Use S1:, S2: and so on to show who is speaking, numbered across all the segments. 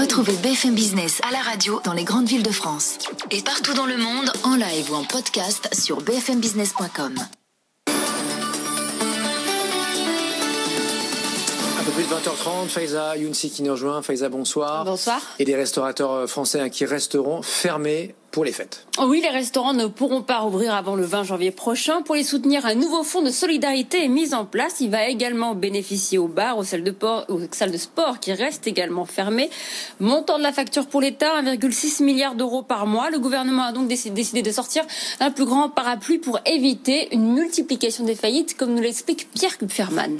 S1: Retrouvez BFM Business à la radio dans les grandes villes de France et partout dans le monde en live ou en podcast sur bfmbusiness.com.
S2: Un peu plus de 20h30, Faiza Younsi qui nous rejoint. Faiza, bonsoir.
S3: Bonsoir.
S2: Et des restaurateurs euh, français hein, qui resteront fermés pour les fêtes.
S3: Oui, les restaurants ne pourront pas rouvrir avant le 20 janvier prochain. Pour les soutenir, un nouveau fonds de solidarité est mis en place. Il va également bénéficier aux bars, aux salles de, aux salles de sport qui restent également fermées. Montant de la facture pour l'État, 1,6 milliard d'euros par mois. Le gouvernement a donc décidé de sortir un plus grand parapluie pour éviter une multiplication des faillites, comme nous l'explique Pierre Kupferman.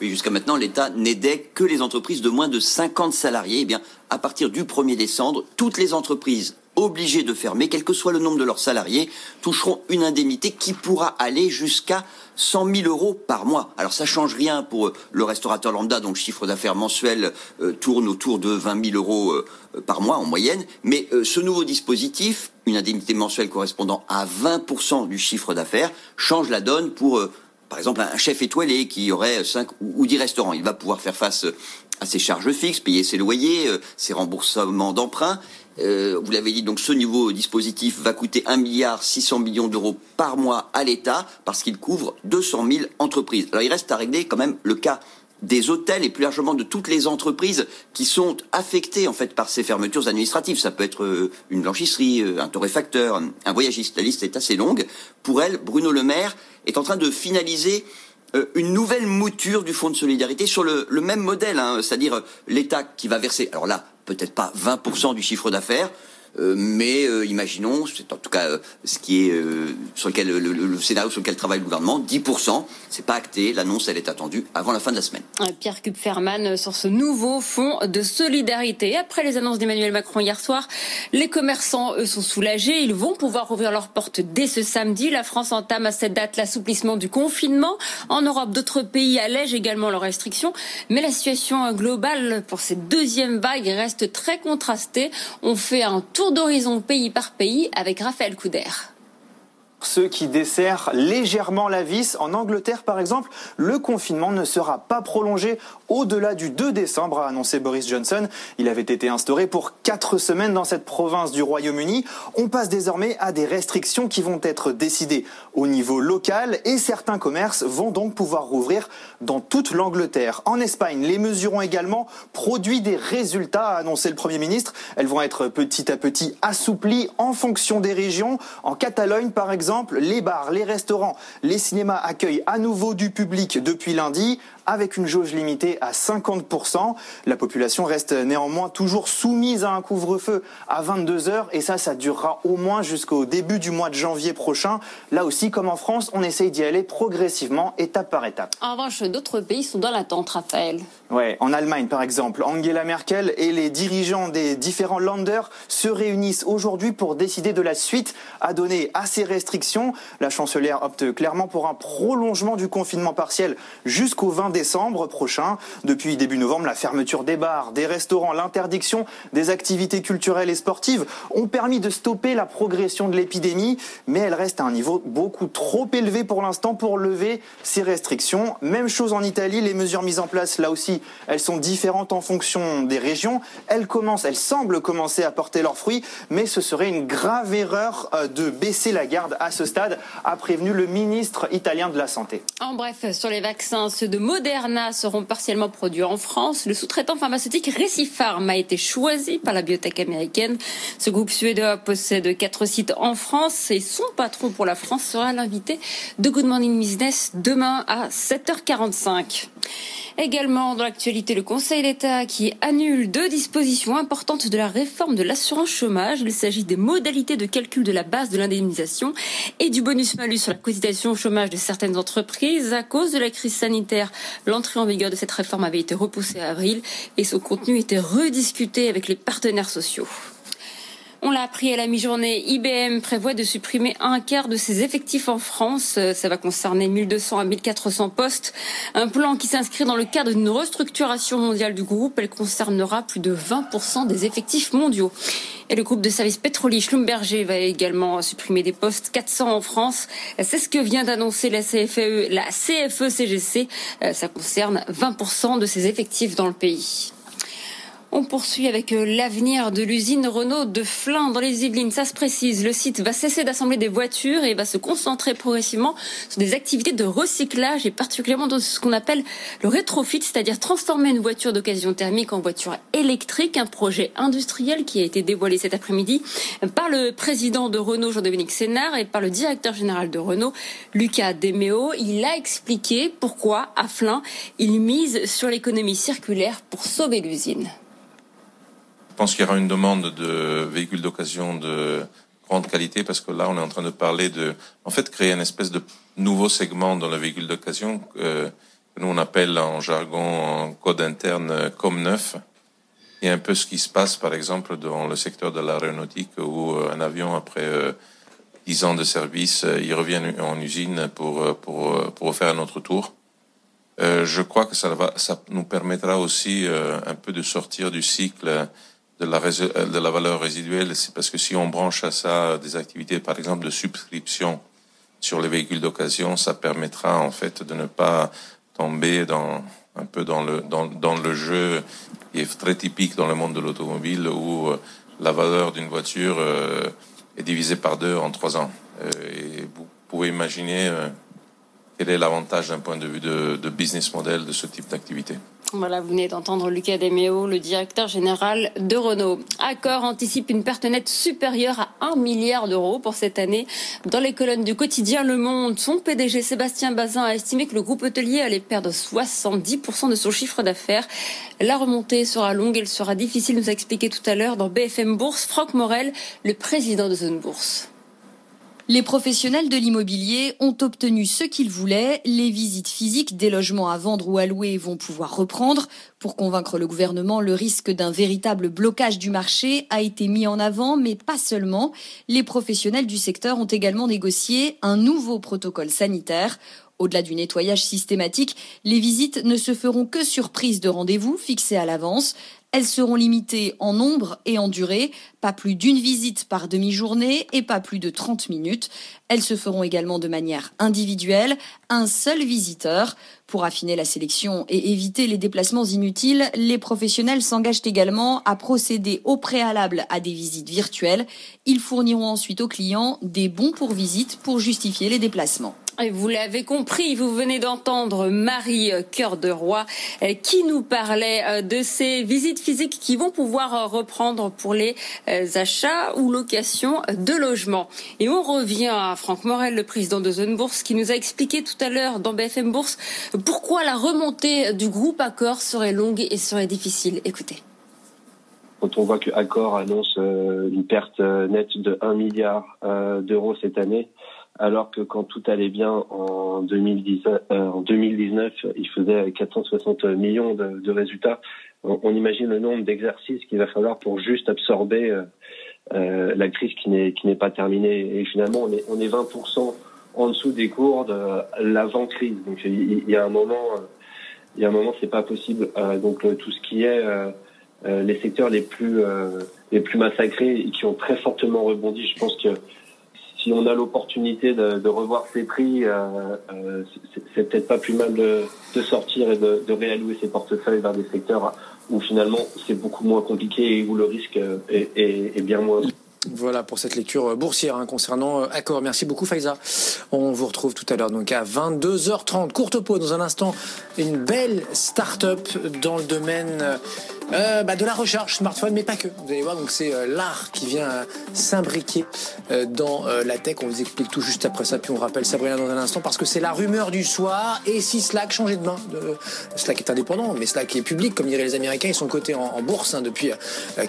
S4: Jusqu'à maintenant, l'État n'aidait que les entreprises de moins de 50 salariés. Eh bien, à partir du 1er décembre, toutes les entreprises obligées de fermer, quel que soit le nombre de leurs salariés, toucheront une indemnité qui pourra aller jusqu'à 100 000 euros par mois. Alors ça change rien pour euh, le restaurateur lambda dont le chiffre d'affaires mensuel euh, tourne autour de 20 000 euros euh, par mois en moyenne. Mais ce nouveau dispositif, une indemnité mensuelle correspondant à 20% du chiffre d'affaires, change la donne pour par exemple, un chef étoilé qui aurait 5 ou 10 restaurants, il va pouvoir faire face à ses charges fixes, payer ses loyers, euh, ses remboursements d'emprunts. Euh, vous l'avez dit, donc ce nouveau dispositif va coûter 1 milliard 600 millions d'euros par mois à l'État parce qu'il couvre 200 000 entreprises. Alors il reste à régler quand même le cas des hôtels et plus largement de toutes les entreprises qui sont affectées en fait par ces fermetures administratives. Ça peut être euh, une blanchisserie, euh, un torréfacteur, un voyagiste. La liste est assez longue. Pour elle, Bruno Le Maire est en train de finaliser euh, une nouvelle mouture du fonds de solidarité sur le, même modèle, hein, c'est-à-dire l'État qui va verser, alors là, peut-être pas 20% du chiffre d'affaires, euh, mais euh, imaginons, c'est en tout cas euh, ce qui est sur lequel le, le, le, scénario sur lequel travaille le gouvernement, 10%. C'est pas acté. L'annonce, elle est attendue avant la fin de la semaine.
S3: Pierre Kupferman sur ce nouveau fonds de solidarité. Après les annonces d'Emmanuel Macron hier soir, les commerçants eux sont soulagés. Ils vont pouvoir ouvrir leurs portes dès ce samedi. La France entame à cette date l'assouplissement du confinement. En Europe, d'autres pays allègent également leurs restrictions, mais la situation globale pour cette deuxième vague reste très contrastée. On fait un tour tour d'horizon pays par pays avec Raphaël Couder
S5: ceux qui desserrent légèrement la vis. En Angleterre, par exemple, le confinement ne sera pas prolongé au-delà du 2 décembre, a annoncé Boris Johnson. Il avait été instauré pour quatre semaines dans cette province du Royaume-Uni. On passe désormais à des restrictions qui vont être décidées au niveau local et certains commerces vont donc pouvoir rouvrir dans toute l'Angleterre. En Espagne, les mesures ont également produit des résultats, a annoncé le Premier ministre. Elles vont être petit à petit assouplies en fonction des régions. En Catalogne, par exemple, les bars, les restaurants, les cinémas accueillent à nouveau du public depuis lundi avec une jauge limitée à 50%. La population reste néanmoins toujours soumise à un couvre-feu à 22 heures et ça, ça durera au moins jusqu'au début du mois de janvier prochain. Là aussi, comme en France, on essaye d'y aller progressivement, étape par étape.
S3: En revanche, d'autres pays sont dans l'attente, Raphaël.
S5: Ouais, en Allemagne, par exemple, Angela Merkel et les dirigeants des différents Länder se réunissent aujourd'hui pour décider de la suite à donner à ces restrictions. La chancelière opte clairement pour un prolongement du confinement partiel jusqu'au 20 décembre prochain. Depuis début novembre, la fermeture des bars, des restaurants, l'interdiction des activités culturelles et sportives ont permis de stopper la progression de l'épidémie, mais elle reste à un niveau beaucoup trop élevé pour l'instant pour lever ces restrictions. Même chose en Italie, les mesures mises en place là aussi elles sont différentes en fonction des régions. Elles commencent, elles semblent commencer à porter leurs fruits, mais ce serait une grave erreur euh, de baisser la garde à ce stade, a prévenu le ministre italien de la Santé.
S3: En bref, sur les vaccins, ceux de Moderna seront partiellement produits en France. Le sous-traitant pharmaceutique Recipharm a été choisi par la biotech américaine. Ce groupe suédois possède quatre sites en France et son patron pour la France sera l'invité de Good Morning Business demain à 7h45. Également dans l'actualité, le Conseil d'État qui annule deux dispositions importantes de la réforme de l'assurance chômage. Il s'agit des modalités de calcul de la base de l'indemnisation et du bonus-malus sur la cotisation au chômage de certaines entreprises. À cause de la crise sanitaire, l'entrée en vigueur de cette réforme avait été repoussée à avril et son contenu était rediscuté avec les partenaires sociaux. On l'a appris à la mi-journée, IBM prévoit de supprimer un quart de ses effectifs en France. Ça va concerner 1200 à 1400 postes. Un plan qui s'inscrit dans le cadre d'une restructuration mondiale du groupe. Elle concernera plus de 20% des effectifs mondiaux. Et le groupe de services pétroliers Schlumberger va également supprimer des postes 400 en France. C'est ce que vient d'annoncer la CFE, la CFE-CGC. Ça concerne 20% de ses effectifs dans le pays. On poursuit avec euh, l'avenir de l'usine Renault de Flins dans les Yvelines. Ça se précise, le site va cesser d'assembler des voitures et va se concentrer progressivement sur des activités de recyclage et particulièrement dans ce qu'on appelle le rétrofit, c'est-à-dire transformer une voiture d'occasion thermique en voiture électrique, un projet industriel qui a été dévoilé cet après-midi par le président de Renault, Jean-Dominique Sénard, et par le directeur général de Renault, Lucas Demeo. Il a expliqué pourquoi, à Flins, il mise sur l'économie circulaire pour sauver l'usine.
S6: Je pense qu'il y aura une demande de véhicules d'occasion de grande qualité parce que là, on est en train de parler de, en fait, créer une espèce de nouveau segment dans le véhicule d'occasion euh, que nous on appelle en jargon, en code interne, euh, comme neuf. Et un peu ce qui se passe, par exemple, dans le secteur de l'aéronautique où euh, un avion après dix ans de service, il revient en usine pour pour pour faire un autre tour. je crois que ça va, ça nous permettra aussi un peu de sortir du cycle de la, euh, de la valeur résiduelle, c'est parce que si on branche à ça des activités, par exemple, de subscription sur les véhicules d'occasion, ça permettra en fait de ne pas tomber dans un peu dans le dans, dans le jeu qui est très typique dans le monde de l'automobile où euh, la valeur d'une voiture euh, est divisée par deux en trois ans. et vous pouvez imaginer quel est l'avantage d'un point de vue de, business model de ce type d'activité.
S3: Voilà, vous venez d'entendre Lucas Demeo, le directeur général de Renault. Accor anticipe une perte nette supérieure à 1 milliard d'euros pour cette année. Dans les colonnes du quotidien Le Monde, son PDG Sébastien Bazin a estimé que le groupe hôtelier allait perdre 70% de son chiffre d'affaires. La remontée sera longue, elle sera difficile, nous a expliqué tout à l'heure dans BFM Bourse Franck Morel, le président de Zone Bourse.
S7: Les professionnels de l'immobilier ont obtenu ce qu'ils voulaient. Les visites physiques des logements à vendre ou à louer vont pouvoir reprendre. Pour convaincre le gouvernement, le risque d'un véritable blocage du marché a été mis en avant, mais pas seulement. Les professionnels du secteur ont également négocié un nouveau protocole sanitaire. Au-delà du nettoyage systématique, les visites ne se feront que sur prise de rendez-vous fixée à l'avance. Elles seront limitées en nombre et en durée, pas plus d'une visite par demi-journée et pas plus de 30 minutes. Elles se feront également de manière individuelle, un seul visiteur. Pour affiner la sélection et éviter les déplacements inutiles, les professionnels s'engagent également à procéder au préalable à des visites virtuelles. Ils fourniront ensuite aux clients des bons pour visite pour justifier les déplacements.
S3: Et vous l'avez compris, vous venez d'entendre Marie Cœur de Roi euh, qui nous parlait euh, de ces visites physiques qui vont pouvoir euh, reprendre pour les achats ou locations de logements. Et on revient à Franck Morel, le président de Zone Bourse, qui nous a expliqué tout à l'heure dans BFM Bourse pourquoi la remontée du groupe Accor serait longue et serait difficile. Écoutez.
S8: Quand on voit que Accor annonce une perte nette de 1 milliard d'euros cette année, alors que quand tout allait bien en, 2019, euh, en 2019 il faisait 460 millions de, résultats. On, imagine le nombre d'exercices qu'il va falloir pour juste absorber euh, euh la crise qui n'est pas terminée. Et finalement, on est on est 20% en dessous des cours de l'avant crise. Donc il, y a un moment, il y a un moment, c'est pas possible. Donc tout ce qui est les secteurs les plus les plus massacrés et qui ont très fortement rebondi, je pense que si on a l'opportunité de, revoir ces prix, c'est peut-être pas plus mal de, sortir et de, réallouer ses portefeuilles vers des secteurs où finalement c'est beaucoup moins compliqué et où le risque est, est bien moins.
S2: Voilà pour cette lecture boursière hein, concernant euh, Accor. Merci beaucoup Faiza. On vous retrouve tout à l'heure donc à 22h30. Courte pause dans un instant. Une belle start-up dans le domaine euh, bah, de la recherche smartphone, mais pas que. Vous allez voir, donc c'est euh, l'art qui vient s'imbriquer dans la tech. On vous explique tout juste après ça, puis on rappelle Sabrina dans un instant parce que c'est la rumeur du soir. Et si Slack changeait de main, Slack est indépendant, mais Slack est public, comme diraient les Américains, ils sont cotés en, bourse hein, depuis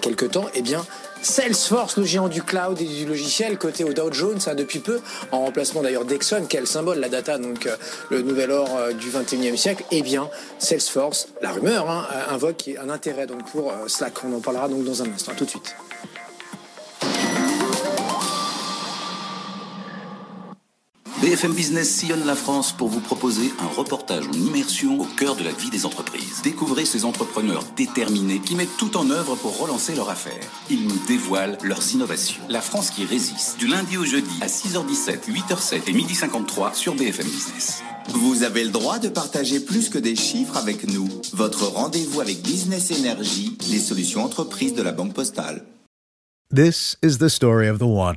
S2: quelques temps. Eh bien, Salesforce, le géant du cloud et du logiciel, côté au Dow Jones hein, depuis peu, en remplacement d'ailleurs d'Exxon, quel symbole la data, donc euh, le nouvel or euh, du 21e siècle, eh bien Salesforce, la rumeur, hein, invoque un intérêt donc pour euh, Slack. On en parlera donc dans un instant, tout de suite.
S9: BFM Business sillonne la France pour vous proposer un reportage en immersion au cœur de la vie des entreprises. Découvrez ces entrepreneurs déterminés qui mettent tout en œuvre pour relancer leur affaire. Ils nous dévoilent leurs innovations. La France qui résiste, du lundi au jeudi à 6h17, 8h07 et 12h53 sur BFM Business.
S10: Vous avez le droit de partager plus que des chiffres avec nous. Votre rendez-vous avec Business Energy, les solutions entreprises de la Banque Postale.
S11: This is the story of the one.